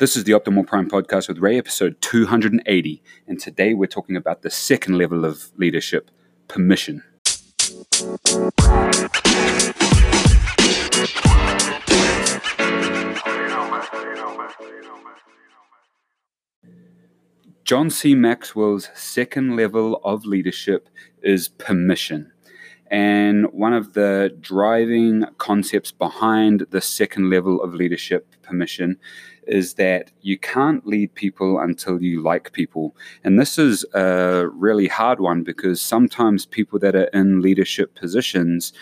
This is the Optimal Prime podcast with Ray, episode 280. And today we're talking about the second level of leadership permission. John C. Maxwell's second level of leadership is permission. And one of the driving concepts behind the second level of leadership permission is that you can't lead people until you like people. And this is a really hard one because sometimes people that are in leadership positions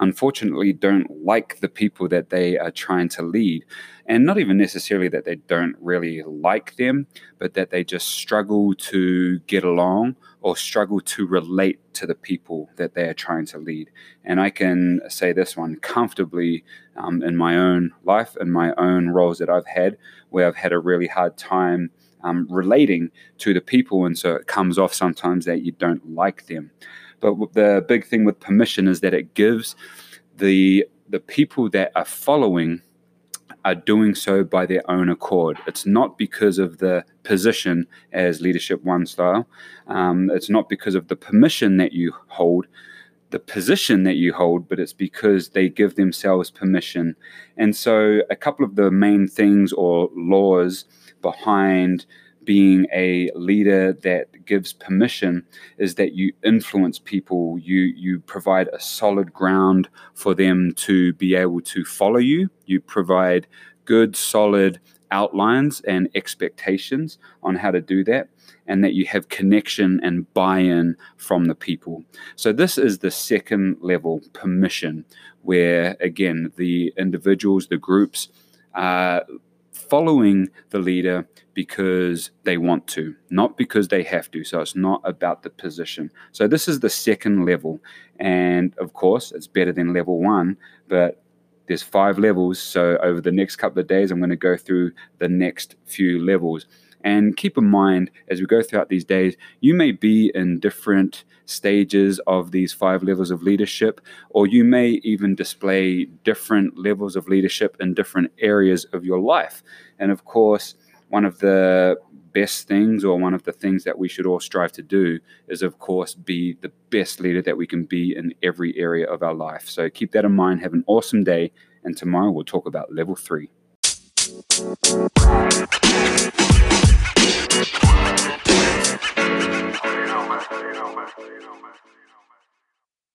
unfortunately don't like the people that they are trying to lead. And not even necessarily that they don't really like them, but that they just struggle to get along or struggle to relate to the people that they are trying to lead. And I can say this one comfortably um, in my own life and my own roles that I've had, where I've had a really hard time. Um, relating to the people, and so it comes off sometimes that you don't like them. But the big thing with permission is that it gives the the people that are following are doing so by their own accord. It's not because of the position as leadership one style. Um, it's not because of the permission that you hold, the position that you hold, but it's because they give themselves permission. And so, a couple of the main things or laws behind being a leader that gives permission is that you influence people. You you provide a solid ground for them to be able to follow you. You provide good solid outlines and expectations on how to do that and that you have connection and buy-in from the people. So this is the second level permission where again the individuals the groups are following the leader because they want to, not because they have to. So it's not about the position. So this is the second level. And of course, it's better than level one, but there's five levels. So over the next couple of days, I'm going to go through the next few levels. And keep in mind, as we go throughout these days, you may be in different stages of these five levels of leadership, or you may even display different levels of leadership in different areas of your life. And of course, one of the best things or one of the things that we should all strive to do is of course be the best leader that we can be in every area of our life. So keep that in mind. Have an awesome day. And tomorrow we'll talk about level 3